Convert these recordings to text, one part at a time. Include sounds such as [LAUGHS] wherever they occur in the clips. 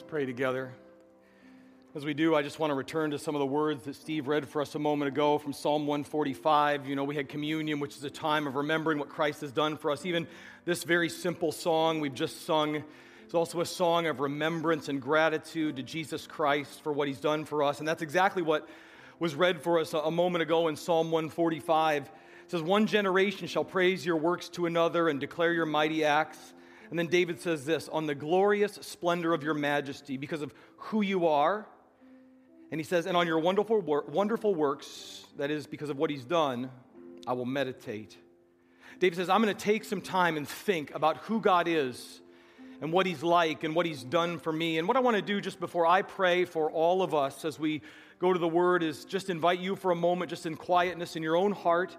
Let's pray together. As we do, I just want to return to some of the words that Steve read for us a moment ago from Psalm 145. You know, we had communion, which is a time of remembering what Christ has done for us. Even this very simple song we've just sung is also a song of remembrance and gratitude to Jesus Christ for what he's done for us. And that's exactly what was read for us a moment ago in Psalm 145. It says, One generation shall praise your works to another and declare your mighty acts. And then David says this on the glorious splendor of your majesty, because of who you are. And he says, and on your wonderful, wonderful works, that is because of what he's done, I will meditate. David says, I'm going to take some time and think about who God is and what he's like and what he's done for me. And what I want to do just before I pray for all of us as we go to the word is just invite you for a moment, just in quietness in your own heart,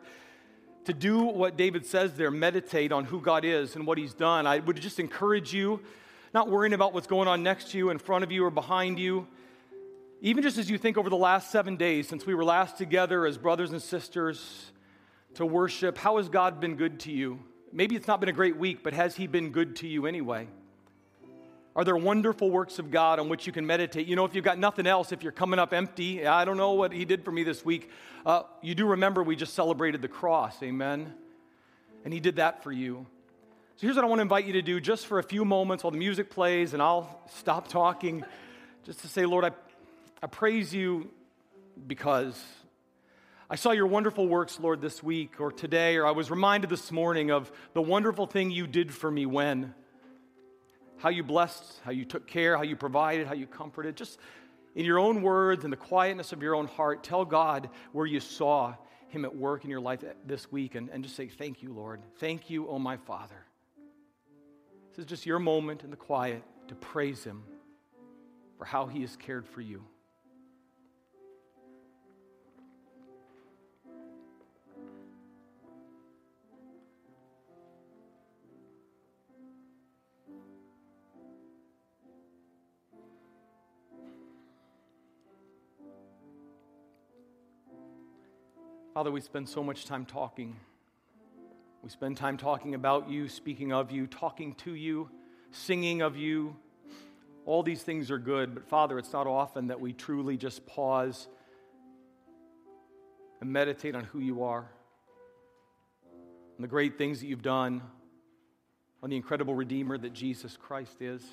to do what David says there meditate on who God is and what He's done. I would just encourage you, not worrying about what's going on next to you, in front of you, or behind you. Even just as you think over the last seven days since we were last together as brothers and sisters to worship, how has God been good to you? Maybe it's not been a great week, but has He been good to you anyway? Are there wonderful works of God on which you can meditate? You know, if you've got nothing else, if you're coming up empty, I don't know what He did for me this week. Uh, you do remember we just celebrated the cross, amen? And He did that for you. So here's what I want to invite you to do just for a few moments while the music plays, and I'll stop talking, just to say, Lord, I, I praise you because I saw your wonderful works, Lord, this week or today, or I was reminded this morning of the wonderful thing you did for me when how you blessed, how you took care, how you provided, how you comforted. Just in your own words, in the quietness of your own heart, tell God where you saw Him at work in your life this week and, and just say, Thank you, Lord. Thank you, oh my Father. This is just your moment in the quiet to praise Him for how He has cared for you. Father, we spend so much time talking. We spend time talking about you, speaking of you, talking to you, singing of you. All these things are good, but Father, it's not often that we truly just pause and meditate on who you are, on the great things that you've done, on the incredible Redeemer that Jesus Christ is.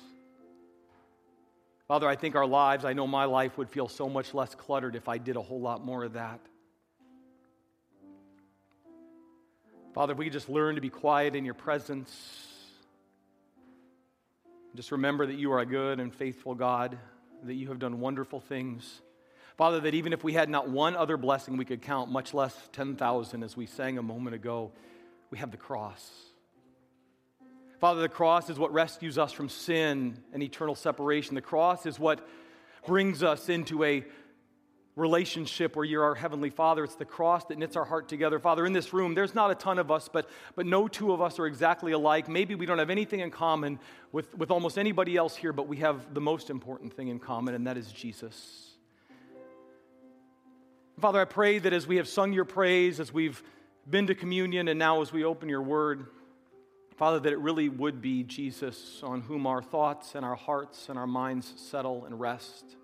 Father, I think our lives, I know my life would feel so much less cluttered if I did a whole lot more of that. Father, if we could just learn to be quiet in your presence, just remember that you are a good and faithful God, that you have done wonderful things. Father, that even if we had not one other blessing we could count, much less 10,000, as we sang a moment ago, we have the cross. Father, the cross is what rescues us from sin and eternal separation. The cross is what brings us into a relationship where you're our heavenly father. It's the cross that knits our heart together. Father in this room there's not a ton of us but but no two of us are exactly alike. Maybe we don't have anything in common with with almost anybody else here but we have the most important thing in common and that is jesus. Father i pray that as we have sung your praise as we've been to communion and now as we open your word father that it really would be jesus on whom our thoughts and our hearts and our minds settle and rest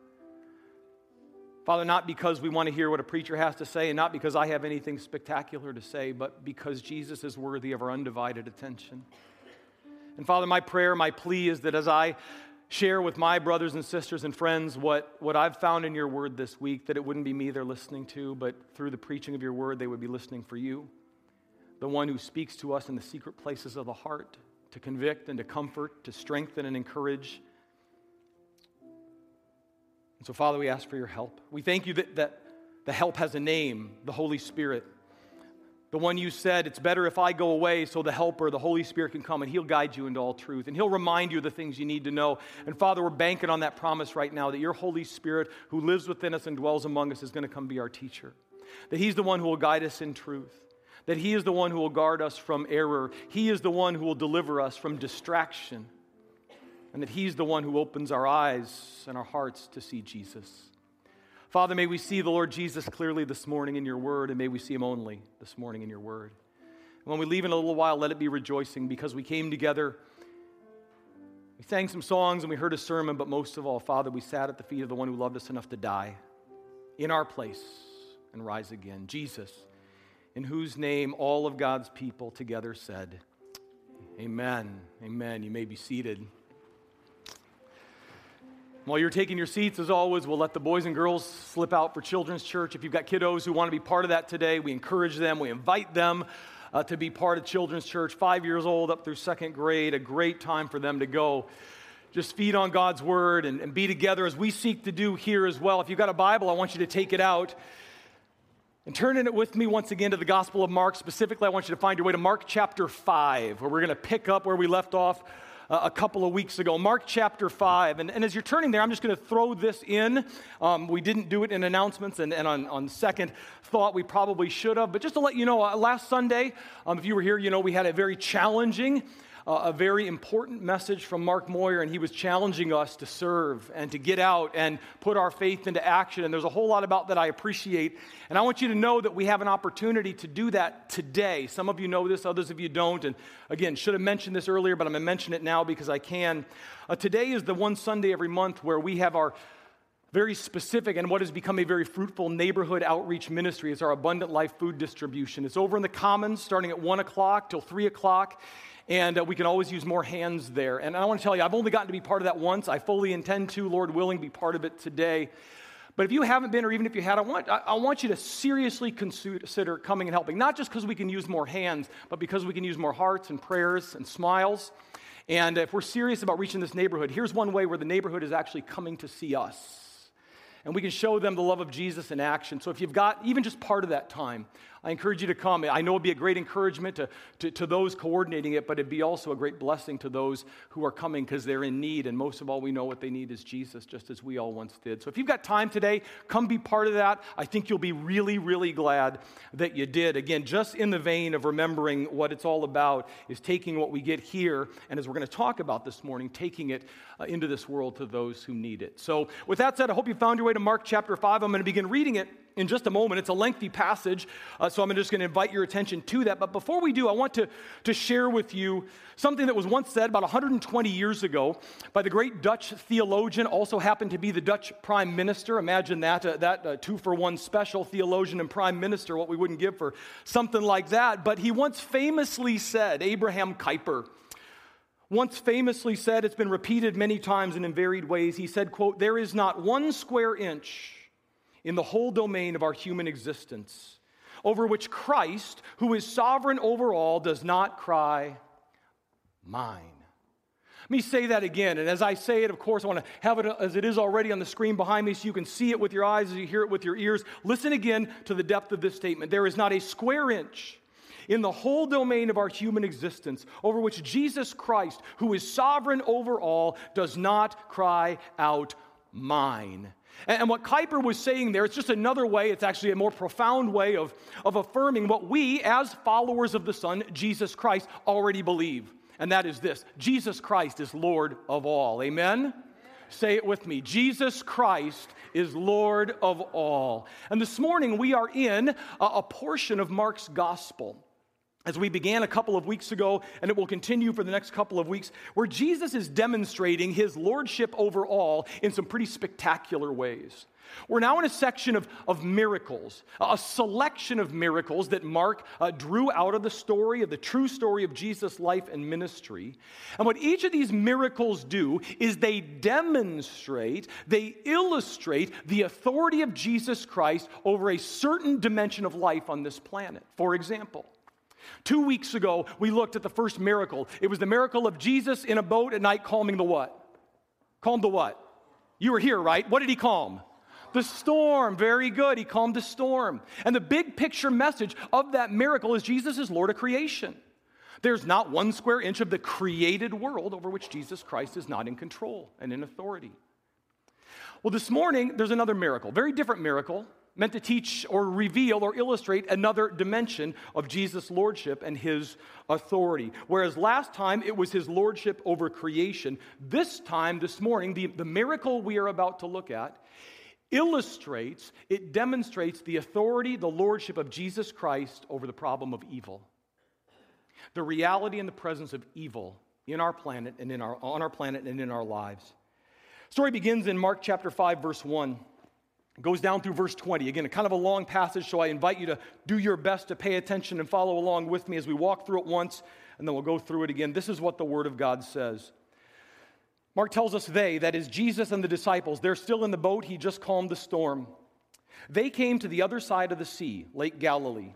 Father, not because we want to hear what a preacher has to say and not because I have anything spectacular to say, but because Jesus is worthy of our undivided attention. And Father, my prayer, my plea is that as I share with my brothers and sisters and friends what, what I've found in your word this week, that it wouldn't be me they're listening to, but through the preaching of your word, they would be listening for you, the one who speaks to us in the secret places of the heart to convict and to comfort, to strengthen and encourage and so, Father, we ask for your help. We thank you that, that the help has a name, the Holy Spirit. The one you said, it's better if I go away so the helper, the Holy Spirit, can come and he'll guide you into all truth. And he'll remind you of the things you need to know. And Father, we're banking on that promise right now that your Holy Spirit, who lives within us and dwells among us, is going to come be our teacher. That he's the one who will guide us in truth. That he is the one who will guard us from error. He is the one who will deliver us from distraction and that He's the one who opens our eyes and our hearts to see Jesus. Father, may we see the Lord Jesus clearly this morning in your word, and may we see him only this morning in your word. And when we leave in a little while, let it be rejoicing because we came together We sang some songs and we heard a sermon, but most of all, Father, we sat at the feet of the one who loved us enough to die in our place and rise again. Jesus, in whose name all of God's people together said, Amen. Amen. You may be seated. While you're taking your seats, as always, we'll let the boys and girls slip out for Children's Church. If you've got kiddos who want to be part of that today, we encourage them, we invite them uh, to be part of Children's Church, five years old up through second grade, a great time for them to go. Just feed on God's word and, and be together as we seek to do here as well. If you've got a Bible, I want you to take it out and turn in it with me once again to the Gospel of Mark. Specifically, I want you to find your way to Mark chapter 5, where we're going to pick up where we left off a couple of weeks ago. Mark chapter 5. And, and as you're turning there, I'm just going to throw this in. Um, we didn't do it in announcements, and, and on, on second thought, we probably should have. But just to let you know, uh, last Sunday, um, if you were here, you know we had a very challenging a very important message from Mark Moyer, and he was challenging us to serve and to get out and put our faith into action. And there's a whole lot about that I appreciate. And I want you to know that we have an opportunity to do that today. Some of you know this, others of you don't. And again, should have mentioned this earlier, but I'm going to mention it now because I can. Uh, today is the one Sunday every month where we have our very specific and what has become a very fruitful neighborhood outreach ministry is our abundant life food distribution it's over in the commons starting at 1 o'clock till 3 o'clock and uh, we can always use more hands there. And I want to tell you, I've only gotten to be part of that once. I fully intend to, Lord willing, be part of it today. But if you haven't been, or even if you had, I want, I, I want you to seriously consider coming and helping. Not just because we can use more hands, but because we can use more hearts and prayers and smiles. And if we're serious about reaching this neighborhood, here's one way where the neighborhood is actually coming to see us and we can show them the love of Jesus in action. So if you've got even just part of that time, I encourage you to come. I know it'd be a great encouragement to, to, to those coordinating it, but it'd be also a great blessing to those who are coming because they're in need. And most of all, we know what they need is Jesus, just as we all once did. So if you've got time today, come be part of that. I think you'll be really, really glad that you did. Again, just in the vein of remembering what it's all about is taking what we get here, and as we're going to talk about this morning, taking it uh, into this world to those who need it. So with that said, I hope you found your way to Mark chapter 5. I'm going to begin reading it in just a moment. It's a lengthy passage, uh, so I'm just going to invite your attention to that. But before we do, I want to, to share with you something that was once said about 120 years ago by the great Dutch theologian, also happened to be the Dutch prime minister. Imagine that, uh, that uh, two for one special theologian and prime minister, what we wouldn't give for something like that. But he once famously said, Abraham Kuyper, once famously said, it's been repeated many times and in varied ways, he said, quote, there is not one square inch in the whole domain of our human existence, over which Christ, who is sovereign over all, does not cry, Mine. Let me say that again. And as I say it, of course, I want to have it as it is already on the screen behind me so you can see it with your eyes as you hear it with your ears. Listen again to the depth of this statement. There is not a square inch in the whole domain of our human existence over which Jesus Christ, who is sovereign over all, does not cry out, Mine. And what Kuyper was saying there, it's just another way, it's actually a more profound way of, of affirming what we, as followers of the Son, Jesus Christ, already believe. And that is this Jesus Christ is Lord of all. Amen? Amen? Say it with me Jesus Christ is Lord of all. And this morning we are in a, a portion of Mark's gospel as we began a couple of weeks ago, and it will continue for the next couple of weeks, where Jesus is demonstrating his lordship over all in some pretty spectacular ways. We're now in a section of, of miracles, a selection of miracles that Mark uh, drew out of the story, of the true story of Jesus' life and ministry. And what each of these miracles do is they demonstrate, they illustrate the authority of Jesus Christ over a certain dimension of life on this planet. For example, Two weeks ago, we looked at the first miracle. It was the miracle of Jesus in a boat at night calming the what? Calmed the what? You were here, right? What did he calm? The storm. Very good. He calmed the storm. And the big picture message of that miracle is Jesus is Lord of creation. There's not one square inch of the created world over which Jesus Christ is not in control and in authority. Well, this morning, there's another miracle, very different miracle meant to teach or reveal or illustrate another dimension of Jesus' lordship and his authority. Whereas last time it was his lordship over creation, this time, this morning, the, the miracle we are about to look at illustrates, it demonstrates the authority, the lordship of Jesus Christ over the problem of evil. The reality and the presence of evil in our planet and in our, on our planet and in our lives. Story begins in Mark chapter 5, verse 1. It goes down through verse 20. Again, kind of a long passage, so I invite you to do your best to pay attention and follow along with me as we walk through it once, and then we'll go through it again. This is what the Word of God says. Mark tells us they, that is Jesus and the disciples, they're still in the boat. He just calmed the storm. They came to the other side of the sea, Lake Galilee,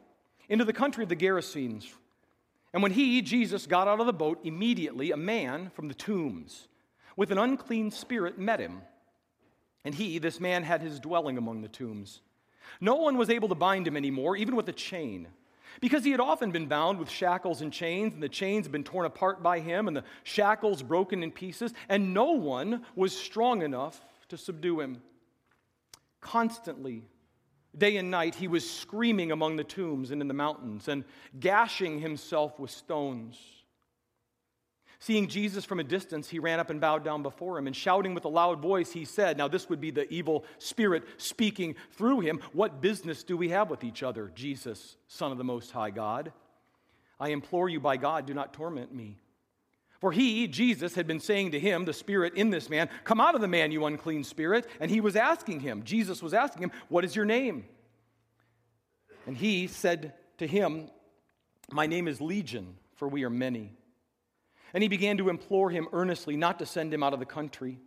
into the country of the Gerasenes. And when he, Jesus, got out of the boat, immediately a man from the tombs with an unclean spirit met him. And he, this man, had his dwelling among the tombs. No one was able to bind him anymore, even with a chain, because he had often been bound with shackles and chains, and the chains had been torn apart by him, and the shackles broken in pieces, and no one was strong enough to subdue him. Constantly, day and night, he was screaming among the tombs and in the mountains, and gashing himself with stones. Seeing Jesus from a distance, he ran up and bowed down before him, and shouting with a loud voice, he said, Now, this would be the evil spirit speaking through him. What business do we have with each other, Jesus, Son of the Most High God? I implore you by God, do not torment me. For he, Jesus, had been saying to him, the spirit in this man, Come out of the man, you unclean spirit. And he was asking him, Jesus was asking him, What is your name? And he said to him, My name is Legion, for we are many. And he began to implore him earnestly not to send him out of the country.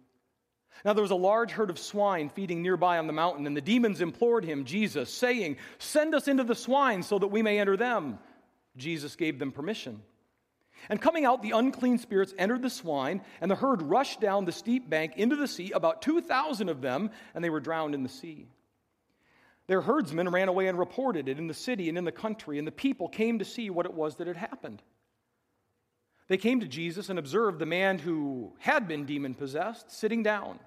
Now there was a large herd of swine feeding nearby on the mountain, and the demons implored him, Jesus, saying, Send us into the swine so that we may enter them. Jesus gave them permission. And coming out, the unclean spirits entered the swine, and the herd rushed down the steep bank into the sea, about 2,000 of them, and they were drowned in the sea. Their herdsmen ran away and reported it in the city and in the country, and the people came to see what it was that had happened. They came to Jesus and observed the man who had been demon possessed sitting down,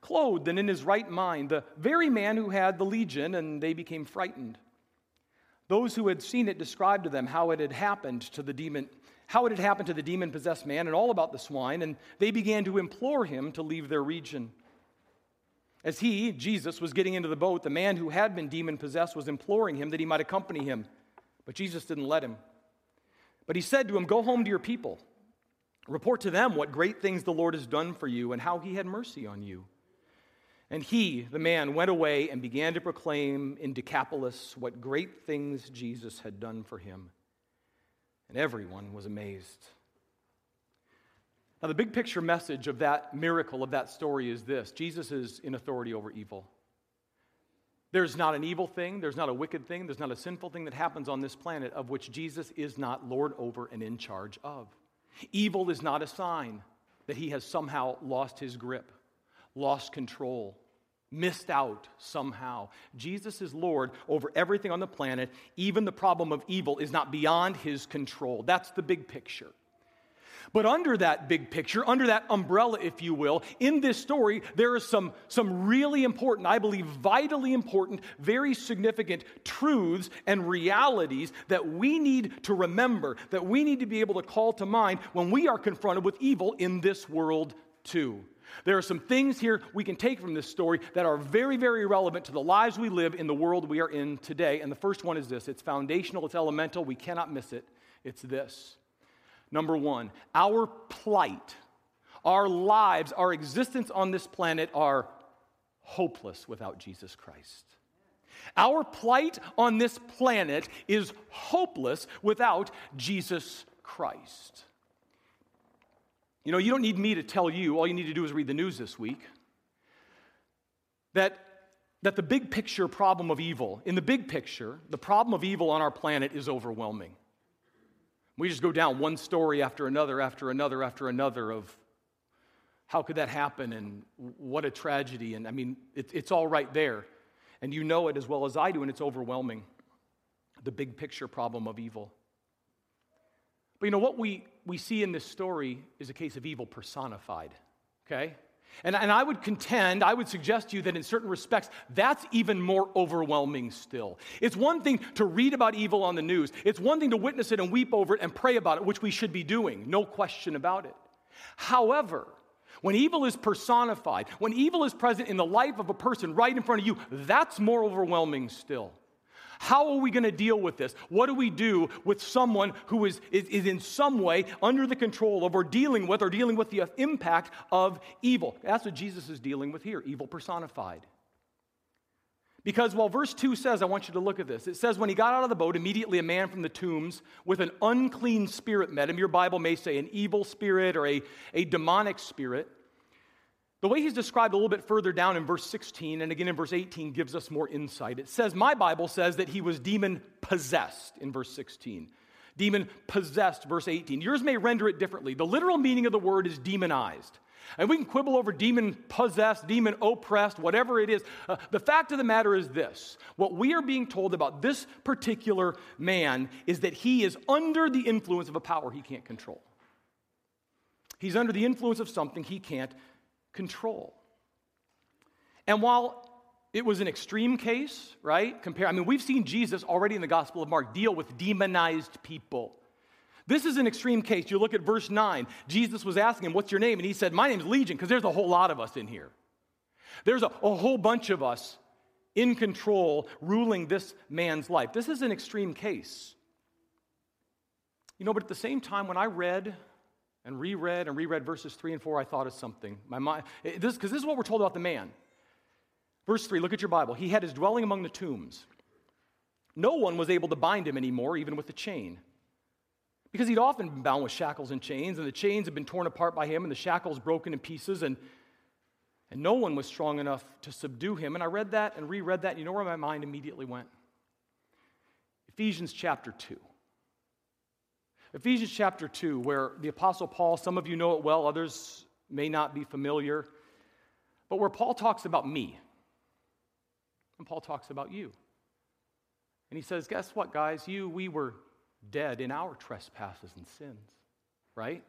clothed and in his right mind, the very man who had the legion, and they became frightened. Those who had seen it described to them how it had happened to the demon, how it had happened to the demon possessed man, and all about the swine, and they began to implore him to leave their region. As he, Jesus, was getting into the boat, the man who had been demon possessed was imploring him that he might accompany him, but Jesus didn't let him. But he said to him, Go home to your people. Report to them what great things the Lord has done for you and how he had mercy on you. And he, the man, went away and began to proclaim in Decapolis what great things Jesus had done for him. And everyone was amazed. Now, the big picture message of that miracle, of that story, is this Jesus is in authority over evil. There's not an evil thing, there's not a wicked thing, there's not a sinful thing that happens on this planet of which Jesus is not Lord over and in charge of. Evil is not a sign that he has somehow lost his grip, lost control, missed out somehow. Jesus is Lord over everything on the planet. Even the problem of evil is not beyond his control. That's the big picture. But under that big picture, under that umbrella, if you will, in this story, there are some, some really important, I believe, vitally important, very significant truths and realities that we need to remember, that we need to be able to call to mind when we are confronted with evil in this world, too. There are some things here we can take from this story that are very, very relevant to the lives we live in the world we are in today. And the first one is this it's foundational, it's elemental, we cannot miss it. It's this Number one, our plight, our lives, our existence on this planet are hopeless without Jesus Christ. Our plight on this planet is hopeless without Jesus Christ. You know, you don't need me to tell you, all you need to do is read the news this week, that, that the big picture problem of evil, in the big picture, the problem of evil on our planet is overwhelming. We just go down one story after another, after another, after another of how could that happen and what a tragedy. And I mean, it, it's all right there. And you know it as well as I do, and it's overwhelming. The big picture problem of evil. But you know, what we, we see in this story is a case of evil personified, okay? And, and I would contend, I would suggest to you that in certain respects, that's even more overwhelming still. It's one thing to read about evil on the news, it's one thing to witness it and weep over it and pray about it, which we should be doing, no question about it. However, when evil is personified, when evil is present in the life of a person right in front of you, that's more overwhelming still. How are we going to deal with this? What do we do with someone who is, is, is, in some way under the control of or dealing with or dealing with the impact of evil? That's what Jesus is dealing with here evil personified. Because while verse 2 says, I want you to look at this, it says, when he got out of the boat, immediately a man from the tombs with an unclean spirit met him. Your Bible may say an evil spirit or a, a demonic spirit. The way he's described a little bit further down in verse 16 and again in verse 18 gives us more insight. It says, My Bible says that he was demon possessed in verse 16. Demon possessed, verse 18. Yours may render it differently. The literal meaning of the word is demonized. And we can quibble over demon possessed, demon oppressed, whatever it is. Uh, the fact of the matter is this what we are being told about this particular man is that he is under the influence of a power he can't control. He's under the influence of something he can't control. And while it was an extreme case, right? Compare, I mean, we've seen Jesus already in the Gospel of Mark deal with demonized people. This is an extreme case. You look at verse 9. Jesus was asking him, What's your name? And he said, My name's Legion, because there's a whole lot of us in here. There's a, a, whole bunch of us in control ruling this man's life. This is an extreme case. You know, but at the same time, when I read and reread and reread verses 3 and 4, I thought of something. My mind, eh, this, because this is what we're told about the man. Verse 3, look at your Bible. He had his dwelling among the tombs. No one was able to bind him anymore, even with a chain because he'd often been bound with shackles and chains, and the chains had been torn apart by him, and the shackles broken in pieces, and, and no one was strong enough to subdue him. And I read that and reread that, and you know where my mind immediately went? Ephesians chapter 2. Ephesians chapter 2, where the Apostle Paul, some of you know it well, others may not be familiar, but where Paul talks about me, and Paul talks about you. And he says, Guess what, guys? You, we were dead in our trespasses and sins, right?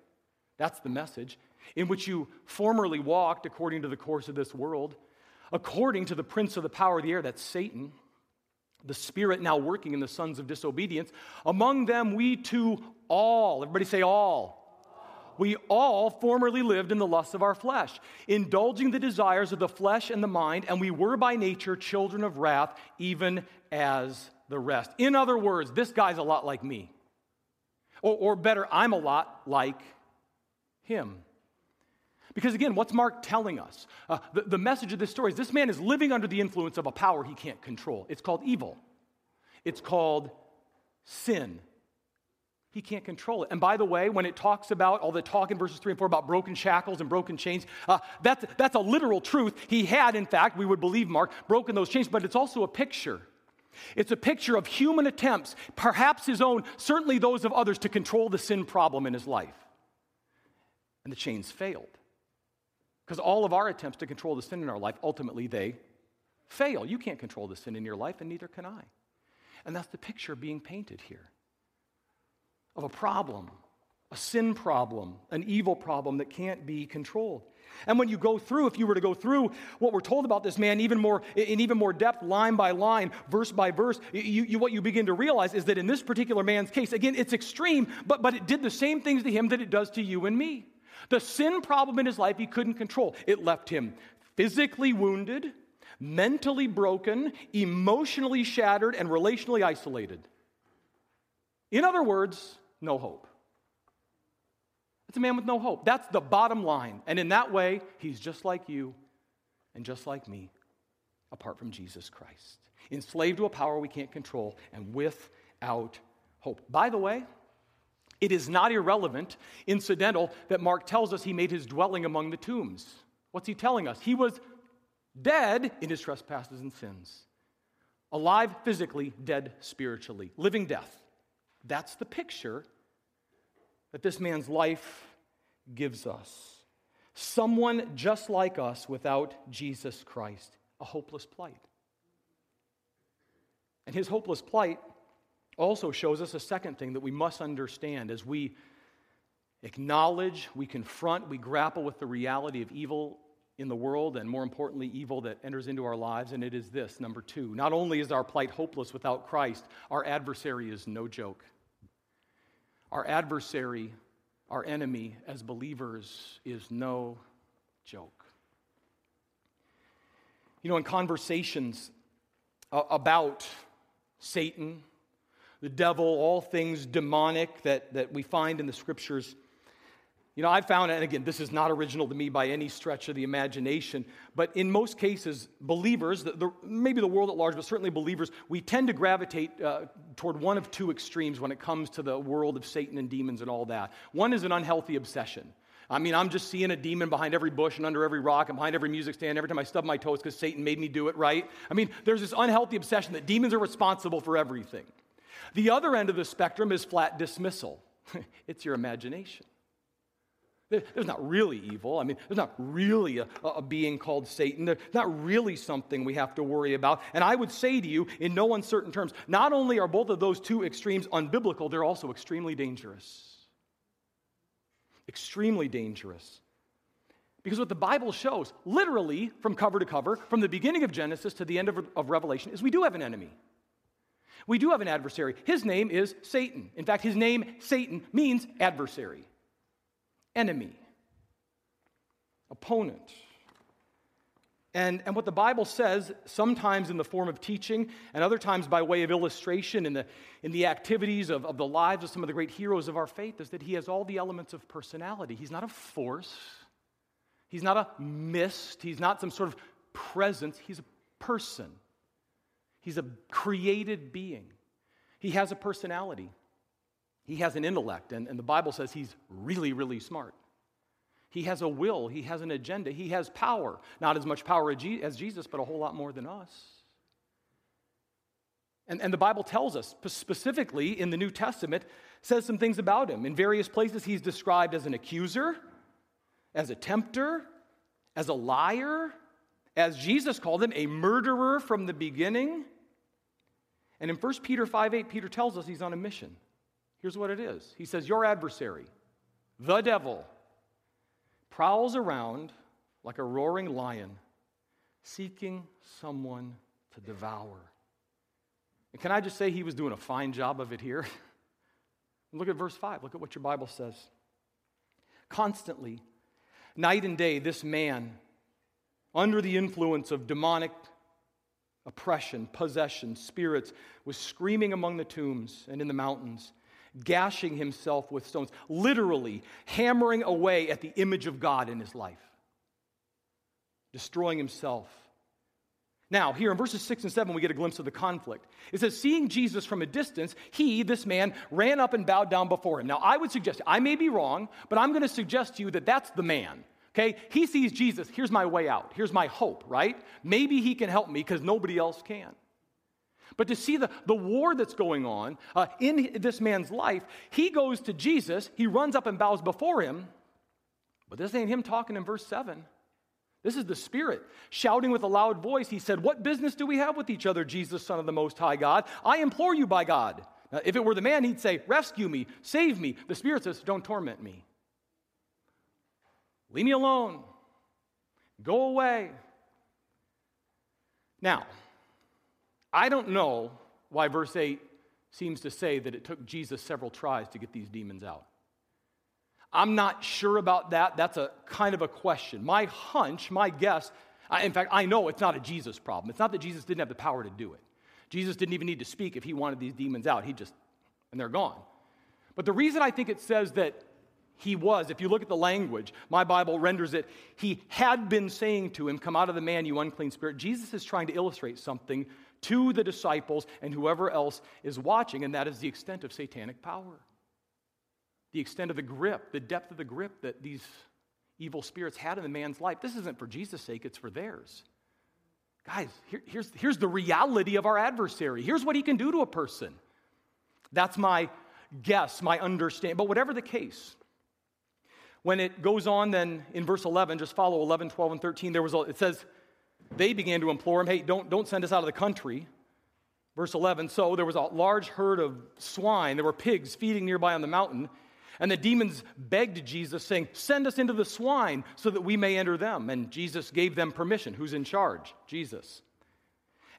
That's the message. In which you formerly walked according to the course of this world, according to the prince of the power of the air, that's Satan, the spirit now working in the sons of disobedience. Among them, we too all, everybody say all. We all formerly lived in the lusts of our flesh, indulging the desires of the flesh and the mind, and we were by nature children of wrath, even as the rest. In other words, this guy's a lot like me. Or, or better, I'm a lot like him. Because again, what's Mark telling us? Uh, the, the message of this story is this man is living under the influence of a power he can't control. It's called evil, it's called sin. He can't control it. And by the way, when it talks about all the talk in verses 3 and 4 about broken shackles and broken chains, uh, that's, that's a literal truth. He had, in fact, we would believe Mark, broken those chains, but it's also a picture it's a picture of human attempts, perhaps his own, certainly those of others, to control the sin problem in his life. And the chains failed. Because all of our attempts to control the sin in our life, ultimately they fail. You can't control the sin in your life, and neither can I. And that's the picture being painted here of a problem, a sin problem, an evil problem that can't be controlled. And when you go through, if you were to go through what we're told about this man even more, in even more depth, line by line, verse by verse, you, you, what you begin to realize is that in this particular man's case, again, it's extreme, but, but it did the same things to him that it does to you and me. The sin problem in his life he couldn't control. It left him physically wounded, mentally broken, emotionally shattered, and relationally isolated. In other words, no hope. It's a man with no hope. That's the bottom line. And in that way, he's just like you and just like me, apart from Jesus Christ. Enslaved to a power we can't control and without hope. By the way, it is not irrelevant, incidental, that Mark tells us he made his dwelling among the tombs. What's he telling us? He was dead in his trespasses and sins, alive physically, dead spiritually, living death. That's the picture that this man's life gives us. Someone just like us without Jesus Christ, a hopeless plight. And his hopeless plight also shows us a second thing that we must understand as we acknowledge, we confront, we grapple with the reality of evil in the world, and more importantly, evil that enters into our lives. And it is this number two. Not only is our plight hopeless without Christ, our adversary is no joke. Our adversary, our enemy as believers, is no joke. You know, in conversations about Satan, the devil, all things demonic that, that we find in the scriptures. You know, I found, and again, this is not original to me by any stretch of the imagination, but in most cases, believers, the, the, maybe the world at large, but certainly believers, we tend to gravitate uh, toward one of two extremes when it comes to the world of Satan and demons and all that. One is an unhealthy obsession. I mean, I'm just seeing a demon behind every bush and under every rock and behind every music stand every time I stub my toes because Satan made me do it, right? I mean, there's this unhealthy obsession that demons are responsible for everything. The other end of the spectrum is flat dismissal [LAUGHS] it's your imagination. There's not really evil. I mean, there's not really a, a, being called Satan. There's not really something we have to worry about. And I would say to you, in no uncertain terms, not only are both of those two extremes unbiblical, they're also extremely dangerous. Extremely dangerous. Because what the Bible shows, literally from cover to cover, from the beginning of Genesis to the end of, of Revelation, is we do have an enemy. We do have an adversary. His name is Satan. In fact, his name, Satan, means adversary enemy, opponent. And, and what the Bible says, sometimes in the form of teaching and other times by way of illustration in the, in the activities of, of the lives of some of the great heroes of our faith, is that he has all the elements of personality. He's not a force, he's not a mist, he's not some sort of presence, he's a person. He's a created being. He has a personality. He has an intellect, and, and the Bible says he's really, really smart. He has a will, he has an agenda, he has power. Not as much power as Jesus, but a whole lot more than us. And, and the Bible tells us, specifically in the New Testament, says some things about him. In various places, he's described as an accuser, as a tempter, as a liar, as Jesus called him, a murderer from the beginning. And in 1 Peter 5 8, Peter tells us he's on a mission. Here's what it is He says, Your adversary, the devil, prowls around like a roaring lion, seeking someone to devour. And can I just say he was doing a fine job of it here? [LAUGHS] Look at verse 5. Look at what your Bible says. Constantly, night and day, this man, under the influence of demonic oppression, possession, spirits, was screaming among the tombs and in the mountains gashing himself with stones, literally hammering away at the image of God in his life, destroying himself. Now, here in verses 6 and 7, we get a glimpse of the conflict. It says, Seeing Jesus from a distance, he, this man, ran up and bowed down before him. Now, I would suggest, I may be wrong, but I'm going to suggest to you that that's the man. Okay? He sees Jesus. Here's my way out. Here's my hope, right? Maybe he can help me because nobody else can. But to see the, the war that's going on uh, in this man's life, he goes to Jesus, he runs up and bows before him. But this ain't him talking in verse 7. This is the Spirit shouting with a loud voice. He said, What business do we have with each other, Jesus, Son of the Most High God? I implore you by God. Now, if it were the man, he'd say, Rescue me, save me. The Spirit says, Don't torment me. Leave me alone. Go away. Now, I don't know why verse 8 seems to say that it took Jesus several tries to get these demons out. I'm not sure about that. That's a kind of a question. My hunch, my guess, in fact, I know it's not a Jesus problem. It's not that Jesus didn't have the power to do it. Jesus didn't even need to speak if he wanted these demons out. He just, and they're gone. But the reason I think it says that he was, if you look at the language, my Bible renders it, he had been saying to him, Come out of the man, you unclean spirit. Jesus is trying to illustrate something to the disciples and whoever else is watching, and that is the extent of satanic power. The extent of the grip, the depth of the grip that these evil spirits had in the man's life. This isn't for Jesus' sake, it's for theirs. Guys, here, here's, here's the reality of our adversary. Here's what he can do to a person. That's my guess, my understanding. But whatever the case, when it goes on then in verse 11, just follow 11, 12, and 13, there was a, it says, they began to implore him, hey, don't, don't send us out of the country. Verse 11 So there was a large herd of swine, there were pigs feeding nearby on the mountain. And the demons begged Jesus, saying, Send us into the swine so that we may enter them. And Jesus gave them permission. Who's in charge? Jesus.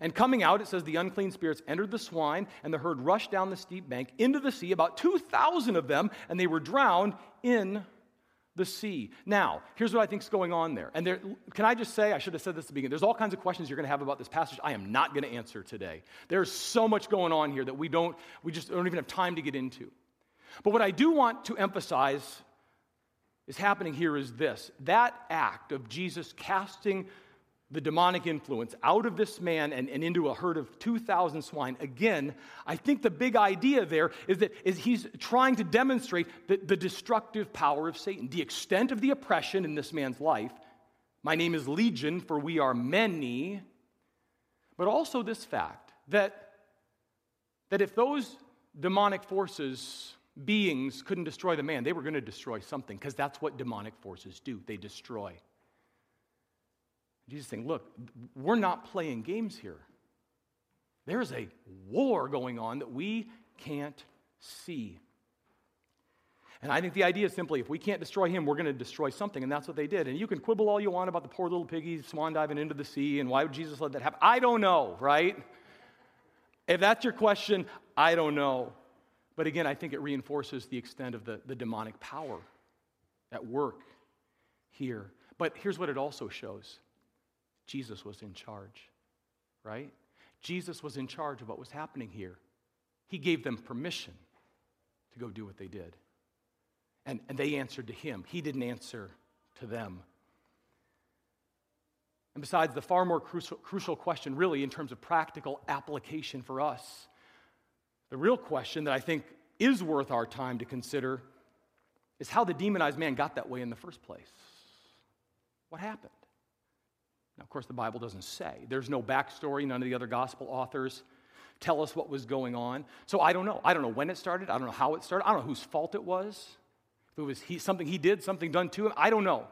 And coming out, it says the unclean spirits entered the swine, and the herd rushed down the steep bank into the sea, about 2,000 of them, and they were drowned in the sea. Now, here's what I think is going on there. And there, can I just say, I should have said this at the beginning, there's all kinds of questions you're going to have about this passage I am not going to answer today. There's so much going on here that we don't, we just don't even have time to get into. But what I do want to emphasize is happening here is this that act of Jesus casting the demonic influence out of this man and, and into a herd of 2,000 swine. Again, I think the big idea there is that is he's trying to demonstrate the, the destructive power of Satan, the extent of the oppression in this man's life. My name is Legion, for we are many. But also this fact that, that if those demonic forces, beings, couldn't destroy the man, they were going to destroy something, because that's what demonic forces do they destroy. Jesus saying, look, we're not playing games here. There's a war going on that we can't see. And I think the idea is simply if we can't destroy him, we're going to destroy something. And that's what they did. And you can quibble all you want about the poor little piggy swan diving into the sea and why would Jesus let that happen. I don't know, right? If that's your question, I don't know. But again, I think it reinforces the extent of the, the demonic power at work here. But here's what it also shows Jesus was in charge, right? Jesus was in charge of what was happening here. He gave them permission to go do what they did. And, and they answered to him, he didn't answer to them. And besides, the far more crucial, crucial question, really, in terms of practical application for us, the real question that I think is worth our time to consider is how the demonized man got that way in the first place. What happened? Now, of course, the Bible doesn't say. There's no backstory. None of the other gospel authors tell us what was going on. So I don't know. I don't know when it started. I don't know how it started. I don't know whose fault it was. If it was he, something he did, something done to him, I don't know.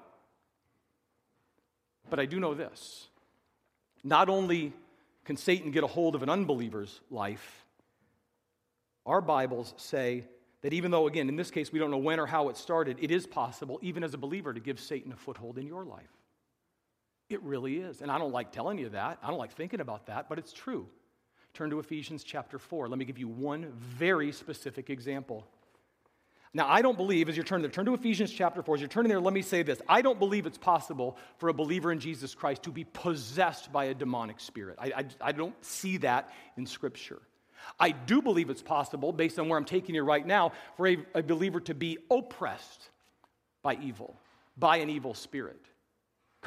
But I do know this. Not only can Satan get a hold of an unbeliever's life, our Bibles say that even though, again, in this case, we don't know when or how it started, it is possible, even as a believer, to give Satan a foothold in your life. It really is. And I don't like telling you that. I don't like thinking about that, but it's true. Turn to Ephesians chapter 4. Let me give you one very specific example. Now, I don't believe, as you're turning there, turn to Ephesians chapter 4. As you're turning there, let me say this. I don't believe it's possible for a believer in Jesus Christ to be possessed by a demonic spirit. I, I, I don't see that in Scripture. I do believe it's possible, based on where I'm taking you right now, for a, a believer to be oppressed by evil, by an evil spirit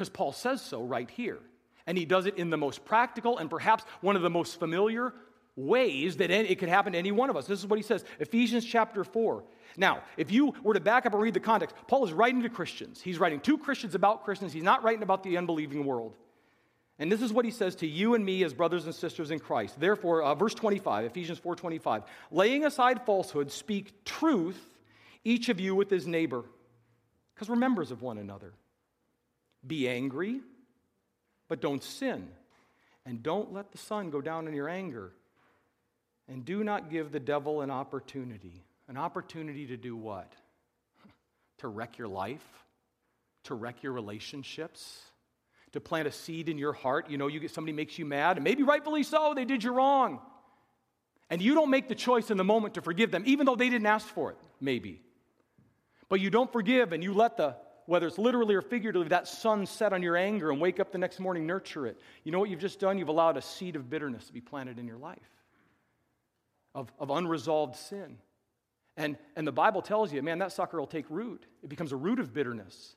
because Paul says so right here. And he does it in the most practical and perhaps one of the most familiar ways that it could happen to any one of us. This is what he says Ephesians chapter 4. Now, if you were to back up and read the context, Paul is writing to Christians. He's writing to Christians about Christians, he's not writing about the unbelieving world. And this is what he says to you and me as brothers and sisters in Christ. Therefore, uh, verse 25, Ephesians 4:25, laying aside falsehood, speak truth, each of you with his neighbor, because we're members of one another. Be angry, but don't sin. And don't let the sun go down in your anger. And do not give the devil an opportunity. An opportunity to do what? To wreck your life, to wreck your relationships, to plant a seed in your heart. You know, you get somebody makes you mad, and maybe rightfully so, they did you wrong. And you don't make the choice in the moment to forgive them, even though they didn't ask for it, maybe. But you don't forgive and you let the whether it's literally or figuratively, that sun set on your anger and wake up the next morning, nurture it. You know what you've just done? You've allowed a seed of bitterness to be planted in your life, of, of unresolved sin. And, and the Bible tells you, man, that sucker will take root. It becomes a root of bitterness.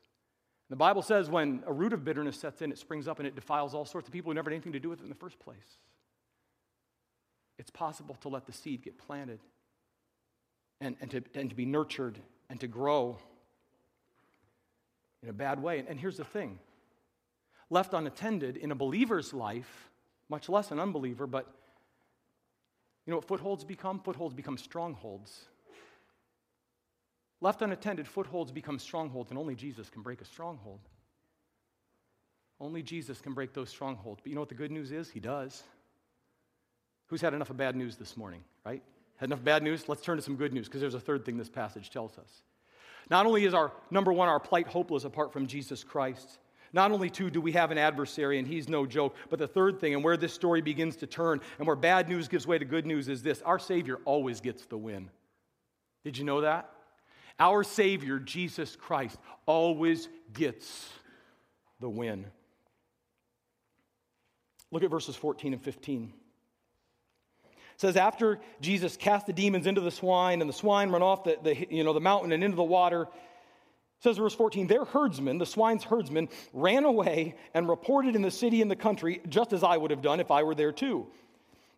The Bible says when a root of bitterness sets in, it springs up and it defiles all sorts of people who never had anything to do with it in the first place. It's possible to let the seed get planted and, and, to, and to be nurtured and to grow in a bad way. And, here's the thing left unattended in a believer's life, much less an unbeliever, but you know what footholds become? Footholds become strongholds. Left unattended, footholds become strongholds, and only Jesus can break a stronghold. Only Jesus can break those strongholds. But you know what the good news is? He does. Who's had enough of bad news this morning, right? Had enough bad news? Let's turn to some good news because there's a third thing this passage tells us. Not only is our, number one, our plight hopeless apart from Jesus Christ, not only, two, do we have an adversary, and he's no joke, but the third thing, and where this story begins to turn, and where bad news gives way to good news, is this our Savior always gets the win. Did you know that? Our Savior, Jesus Christ, always gets the win. Look at verses 14 and 15. It says, After Jesus cast the demons into the swine, and the swine run off the, the, you know, the mountain and into the water, says verse 14, their herdsmen, the swine's herdsmen, ran away and reported in the city and the country, just as I would have done if I were there too.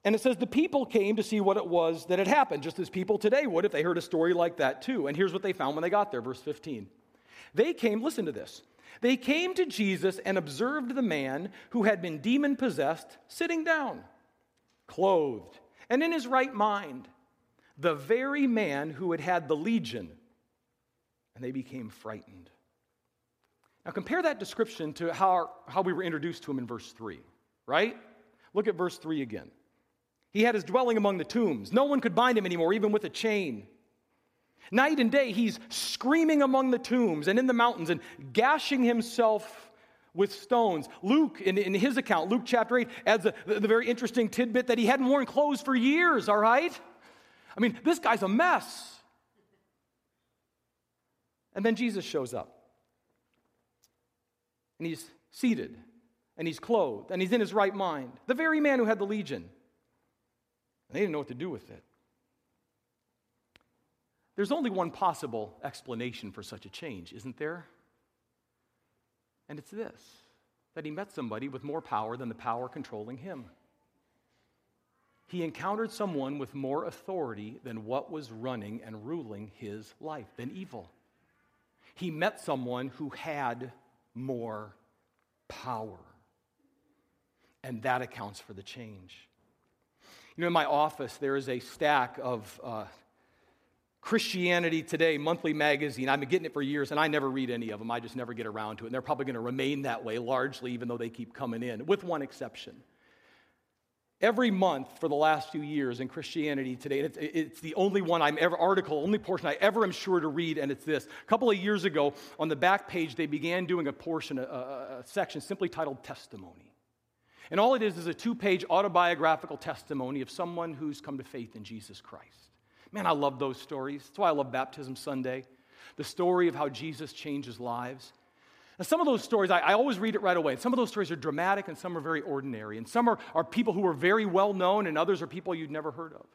And it says the people came to see what it was that had happened, just as people today would if they heard a story like that too. And here's what they found when they got there, verse 15. They came, listen to this. They came to Jesus and observed the man who had been demon possessed sitting down, clothed, and in his right mind, the very man who had had the legion. And they became frightened. Now, compare that description to how, how we were introduced to him in verse 3, right? Look at verse 3 again. He had his dwelling among the tombs. No one could bind him anymore, even with a chain. Night and day, he's screaming among the tombs and in the mountains and gashing himself with stones. Luke, in, in his account, Luke chapter 8, adds a, the, the very interesting tidbit that he hadn't worn clothes for years, all right? I mean, this guy's a mess. And then Jesus shows up. And he's seated, and he's clothed, and he's in his right mind. The very man who had the legion. And they didn't know what to do with it. There's only one possible explanation for such a change, isn't there? And it's this that he met somebody with more power than the power controlling him. He encountered someone with more authority than what was running and ruling his life, than evil. He met someone who had more power. And that accounts for the change. You know, in my office, there is a stack of uh, Christianity Today monthly magazine. I've been getting it for years, and I never read any of them. I just never get around to it. And they're probably going to remain that way largely, even though they keep coming in, with one exception. Every month for the last few years in Christianity Today, it's, it's, the only one I'm ever, article, only portion I ever am sure to read, and it's this. A couple of years ago, on the back page, they began doing a portion, a, a, a section simply titled Testimony. And all it is is a two page autobiographical testimony of someone who's come to faith in Jesus Christ. Man, I love those stories. That's why I love Baptism Sunday. The story of how Jesus changes lives. And some of those stories, I, I, always read it right away. Some of those stories are dramatic and some are very ordinary. And some are, are people who are very well known and others are people you'd never heard of.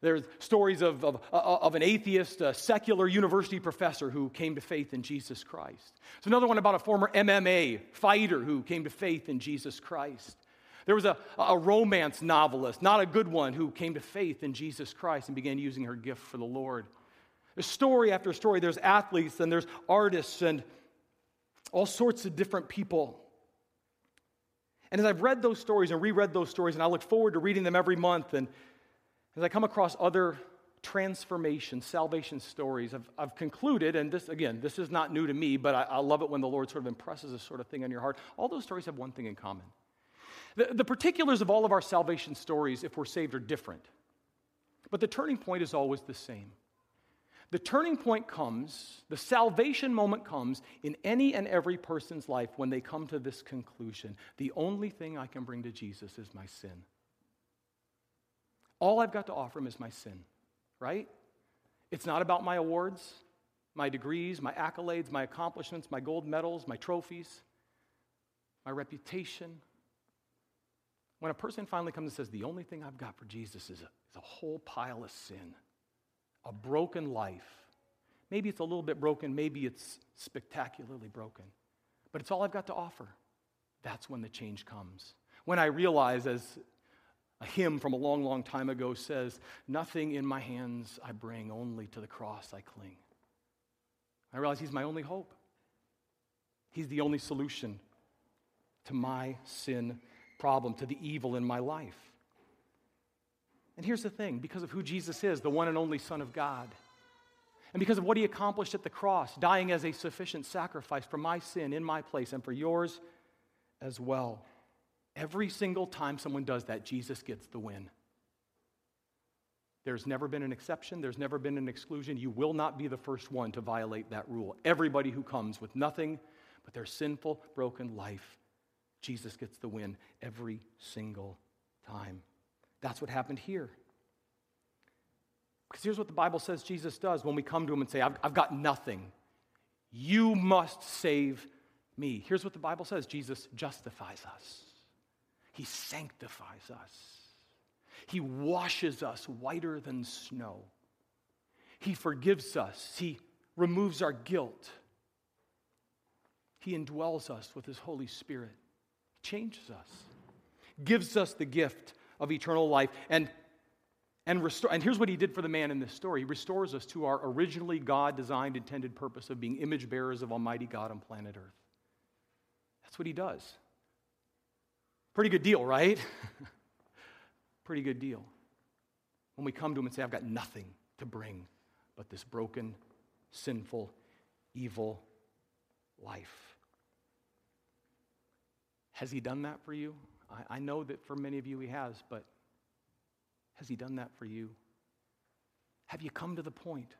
There's stories of, of, uh, of an atheist, secular university professor who came to faith in Jesus Christ. There's another one about a former MMA fighter who came to faith in Jesus Christ. There was a, a romance novelist, not a good one, who came to faith in Jesus Christ and began using her gift for the Lord. There's story after story. There's athletes and there's artists and all sorts of different people. And as I've read those stories and reread those stories, and I look forward to reading them every month and as I come across other transformation, salvation stories, I've, I've concluded, and this, again, this is not new to me, but I, I, love it when the Lord sort of impresses this sort of thing on your heart. All those stories have one thing in common. The, the particulars of all of our salvation stories, if we're saved, are different. But the turning point is always the same. The turning point comes, the salvation moment comes in any and every person's life when they come to this conclusion the only thing I can bring to Jesus is my sin. All I've got to offer him is my sin, right? It's not about my awards, my degrees, my accolades, my accomplishments, my gold medals, my trophies, my reputation. When a person finally comes and says, The only thing I've got for Jesus is a, is a whole pile of sin, a broken life. Maybe it's a little bit broken, maybe it's spectacularly broken, but it's all I've got to offer. That's when the change comes. When I realize, as a hymn from a long, long time ago says, Nothing in my hands I bring, only to the cross I cling. I realize He's my only hope. He's the only solution to my sin problem, to the evil in my life. And here's the thing because of who Jesus is, the one and only Son of God, and because of what He accomplished at the cross, dying as a sufficient sacrifice for my sin in my place and for yours as well. Every single time someone does that, Jesus gets the win. There's never been an exception, there's never been an exclusion. You will not be the first one to violate that rule. Everybody who comes with nothing but their sinful, broken life, Jesus gets the win every single time. That's what happened here. Because here's what the Bible says Jesus does when we come to him and say, I've, I've got nothing. You must save me. Here's what the Bible says Jesus justifies us, He sanctifies us, He washes us whiter than snow, He forgives us, He removes our guilt, He indwells us with His Holy Spirit, changes us, gives us the gift of eternal life, and and, restore, and here's what he did for the man in this story. He restores us to our originally God designed, intended purpose of being image bearers of Almighty God on planet Earth. That's what he does. Pretty good deal, right? [LAUGHS] Pretty good deal. When we come to him and say, I've got nothing to bring but this broken, sinful, evil life. Has he done that for you? I, I know that for many of you he has, but has He done that for you? Have you come to the point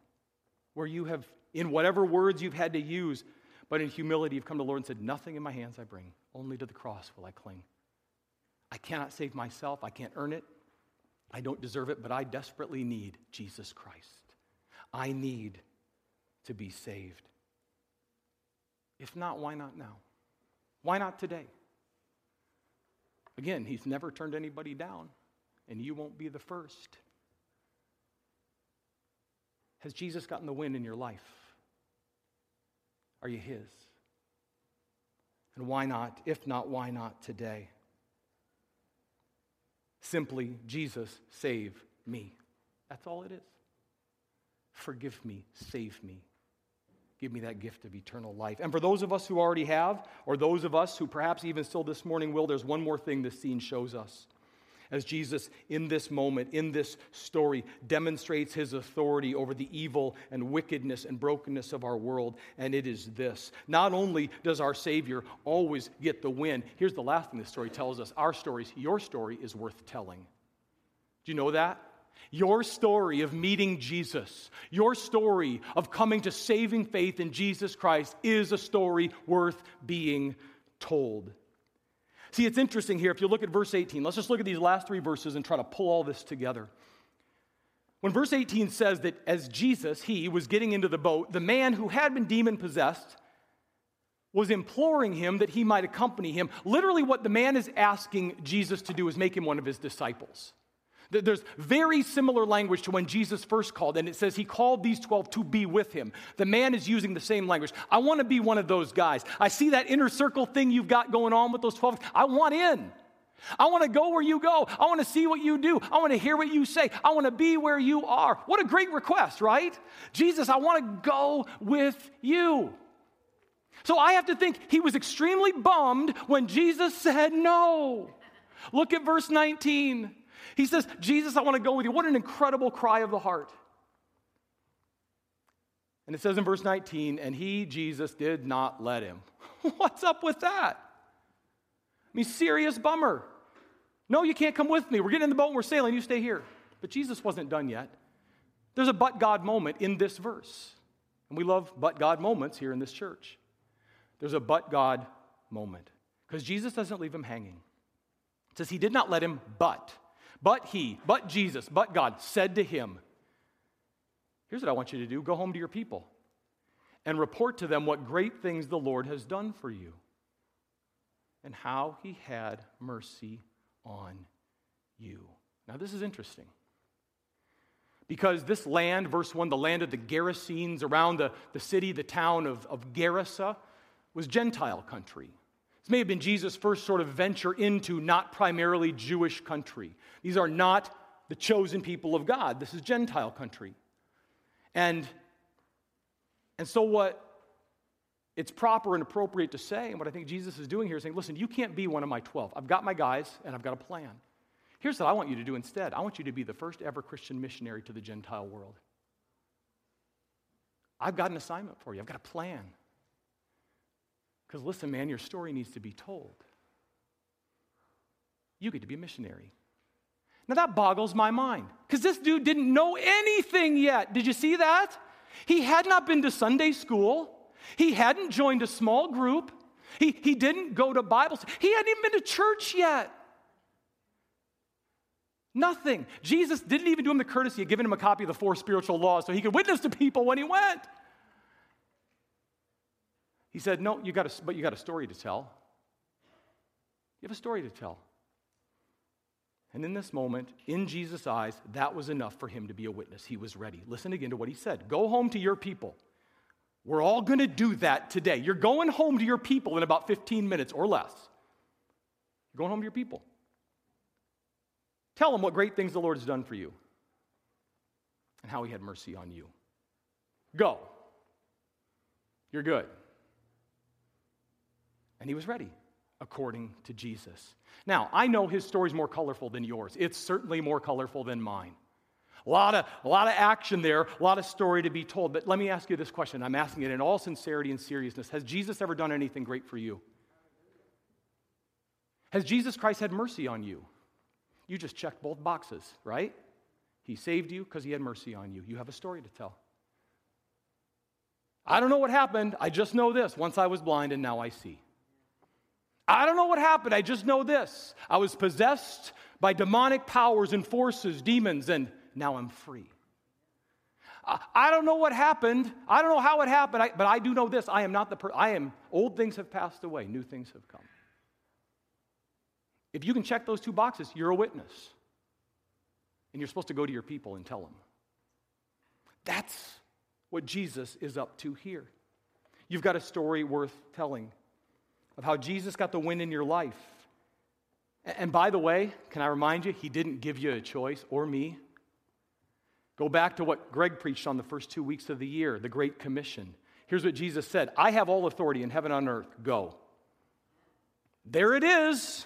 where you have, in whatever words you've had to use, but in humility, you've come to the Lord and said, Nothing in my hands I bring, only to the cross will I cling. I cannot save myself, I can't earn it, I don't deserve it, but I desperately need Jesus Christ. I need to be saved. If not, why not now? Why not today? Again, he's never turned anybody down and you won't be the first. Has Jesus gotten the win in your life? Are you His? And why not? If not, why not today? Simply, Jesus, save me. That's all it is. Forgive me, save me. Give me that gift of eternal life. And for those of us who already have, or those of us who perhaps even still this morning will, there's one more thing this scene shows us as Jesus, in this moment, in this story, demonstrates his authority over the evil and wickedness and brokenness of our world. And it is this not only does our Savior always get the win, here's the last thing this story tells us our stories, your story is worth telling. Do you know that? Your story of meeting Jesus, your story of coming to saving faith in Jesus Christ is a story worth being told. See, it's interesting here. If you look at verse 18, let's just look at these last three verses and try to pull all this together. When verse 18 says that as Jesus, he, was getting into the boat, the man who had been demon possessed was imploring him that he might accompany him. Literally, what the man is asking Jesus to do is make him one of his disciples. There's very similar language to when Jesus first called, and it says he called these 12 to be with him. The man is using the same language. I want to be one of those guys. I see that inner circle thing you've got going on with those 12. I want in. I want to go where you go. I want to see what you do. I want to hear what you say. I want to be where you are. What a great request, right? Jesus, I want to go with you. So I have to think he was extremely bummed when Jesus said no. Look at verse 19. He says, Jesus, I want to go with you. What an incredible cry of the heart. And it says in verse 19, and he, Jesus, did not let him. [LAUGHS] What's up with that? I mean, serious bummer. No, you can't come with me. We're getting in the boat and we're sailing. You stay here. But Jesus wasn't done yet. There's a but God moment in this verse. And we love but God moments here in this church. There's a but God moment. Because Jesus doesn't leave him hanging. It says he did not let him, but. But he, but Jesus, but God said to him, Here's what I want you to do go home to your people and report to them what great things the Lord has done for you and how he had mercy on you. Now, this is interesting. Because this land, verse 1, the land of the Gerasenes around the, the city, the town of, of Gerasa, was Gentile country. This may have been Jesus' first sort of venture into not primarily Jewish country. These are not the chosen people of God. This is Gentile country. And, and so, what it's proper and appropriate to say, and what I think Jesus is doing here is saying, listen, you can't be one of my 12. I've got my guys, and I've got a plan. Here's what I want you to do instead I want you to be the first ever Christian missionary to the Gentile world. I've got an assignment for you, I've got a plan. Because listen, man, your story needs to be told. You get to be a missionary. Now that boggles my mind because this dude didn't know anything yet. Did you see that? He had not been to Sunday school, he hadn't joined a small group, he, he didn't go to Bible, he hadn't even been to church yet. Nothing. Jesus didn't even do him the courtesy of giving him a copy of the four spiritual laws so he could witness to people when he went. He said, No, you got a, but you got a story to tell. You have a story to tell. And in this moment, in Jesus' eyes, that was enough for him to be a witness. He was ready. Listen again to what he said Go home to your people. We're all going to do that today. You're going home to your people in about 15 minutes or less. You're going home to your people. Tell them what great things the Lord has done for you and how he had mercy on you. Go. You're good. And he was ready according to Jesus. Now, I know his story's more colorful than yours. It's certainly more colorful than mine. A lot, of, a lot of action there, a lot of story to be told. But let me ask you this question. I'm asking it in all sincerity and seriousness. Has Jesus ever done anything great for you? Has Jesus Christ had mercy on you? You just checked both boxes, right? He saved you because he had mercy on you. You have a story to tell. I don't know what happened. I just know this. Once I was blind and now I see. I don't know what happened. I just know this. I was possessed by demonic powers and forces, demons, and now I'm free. I don't know what happened. I don't know how it happened, but I do know this. I am not the per- I am old things have passed away, new things have come. If you can check those two boxes, you're a witness. And you're supposed to go to your people and tell them. That's what Jesus is up to here. You've got a story worth telling of how Jesus got the win in your life. And by the way, can I remind you, he didn't give you a choice or me. Go back to what Greg preached on the first two weeks of the year, the Great Commission. Here's what Jesus said I have all authority in heaven and on earth. Go. There it is.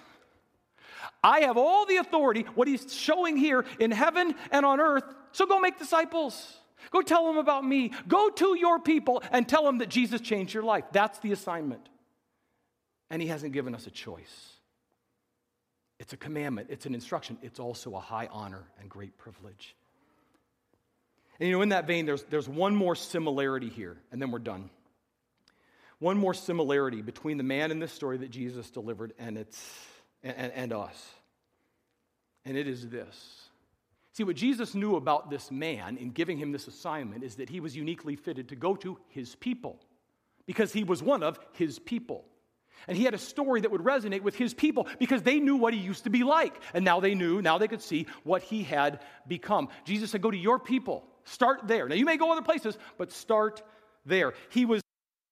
I have all the authority, what he's showing here in heaven and on earth. So go make disciples. Go tell them about me. Go to your people and tell them that Jesus changed your life. That's the assignment and He hasn't given us a choice. It's a commandment, it's an instruction, it's also a high honor and great privilege. And you know, in that vein, there's, there's one more similarity here, and then we're done. One more similarity between the man in this story that Jesus delivered and, it's, and, and us. And it is this. See, what Jesus knew about this man in giving him this assignment is that he was uniquely fitted to go to his people because he was one of his people. And he had a story that would resonate with his people because they knew what he used to be like. And now they knew, now they could see what he had become. Jesus said, Go to your people, start there. Now you may go other places, but start there. He was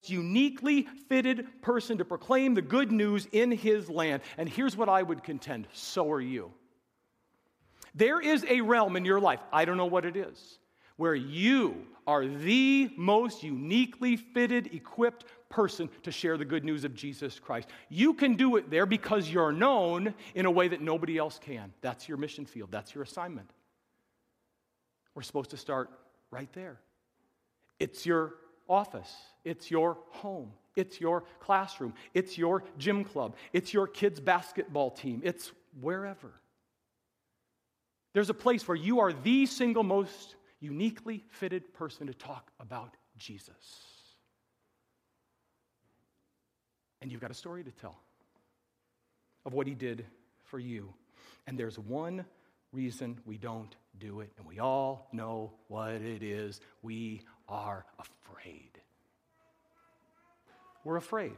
uniquely fitted person to proclaim the good news in his land. And here's what I would contend so are you. There is a realm in your life, I don't know what it is, where you are the most uniquely fitted, equipped person to share the good news of Jesus Christ. You can do it there because you're known in a way that nobody else can. That's your mission field, that's your assignment. We're supposed to start right there. It's your office, it's your home, it's your classroom, it's your gym club, it's your kids' basketball team, it's wherever. There's a place where you are the single most uniquely fitted person to talk about Jesus. And you've got a story to tell of what he did for you. And there's one reason we don't do it, and we all know what it is. We are afraid. We're afraid.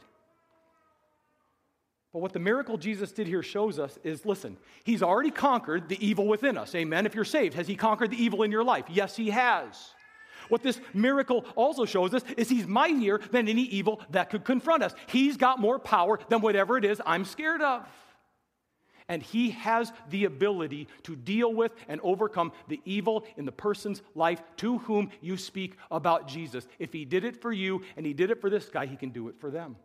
But what the miracle Jesus did here shows us is listen, he's already conquered the evil within us. Amen. If you're saved, has he conquered the evil in your life? Yes, he has. What this miracle also shows us is he's mightier than any evil that could confront us. He's got more power than whatever it is I'm scared of. And he has the ability to deal with and overcome the evil in the person's life to whom you speak about Jesus. If he did it for you and he did it for this guy, he can do it for them.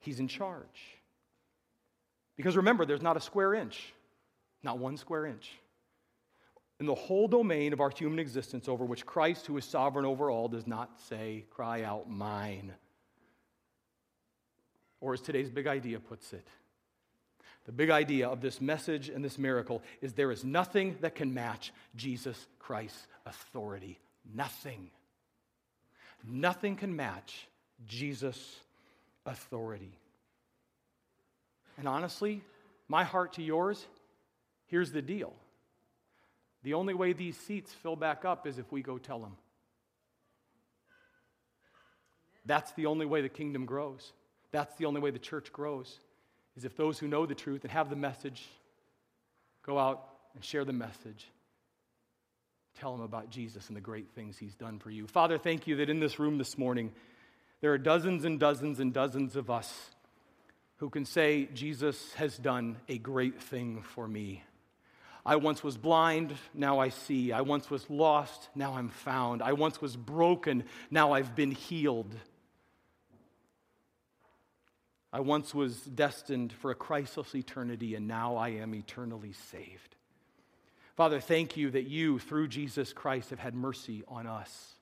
He's in charge. Because remember, there's not a square inch, not one square inch in the whole domain of our human existence over which Christ, who is sovereign over all, does not say, cry out, mine. Or as today's big idea puts it, the big idea of this message and this miracle is there is nothing that can match Jesus Christ's authority. Nothing. Nothing can match Jesus' authority. And honestly, my heart to yours here's the deal the only way these seats fill back up is if we go tell them. That's the only way the kingdom grows. That's the only way the church grows, is if those who know the truth and have the message go out and share the message. Tell them about Jesus and the great things he's done for you. Father, thank you that in this room this morning, there are dozens and dozens and dozens of us who can say, Jesus has done a great thing for me. I once was blind, now I see. I once was lost, now I'm found. I once was broken, now I've been healed. I once was destined for a Christless eternity, and now I am eternally saved. Father, thank you that you, through Jesus Christ, have had mercy on us.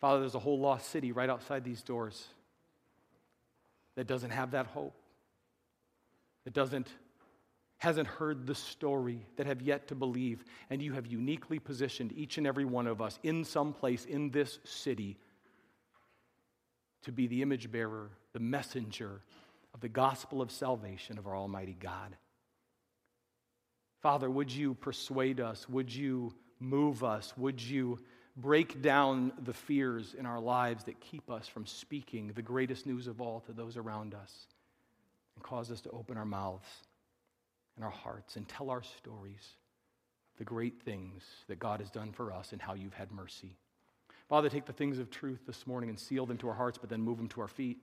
Father, there's a whole lost city right outside these doors that doesn't have that hope, that doesn't hasn't heard the story, that have yet to believe, and you have uniquely positioned each and every one of us in some place in this city to be the image bearer, the messenger of the gospel of salvation of our Almighty God. Father, would you persuade us? Would you move us? Would you break down the fears in our lives that keep us from speaking the greatest news of all to those around us and cause us to open our mouths? and our hearts and tell our stories, the great things that God has done for us and how you've had mercy. Father, take the things of truth this morning and seal them to our hearts, but then move them to our feet.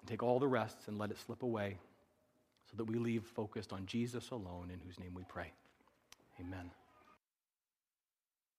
And take all the rest and let it slip away so that we leave focused on Jesus alone, in whose name we pray. Amen.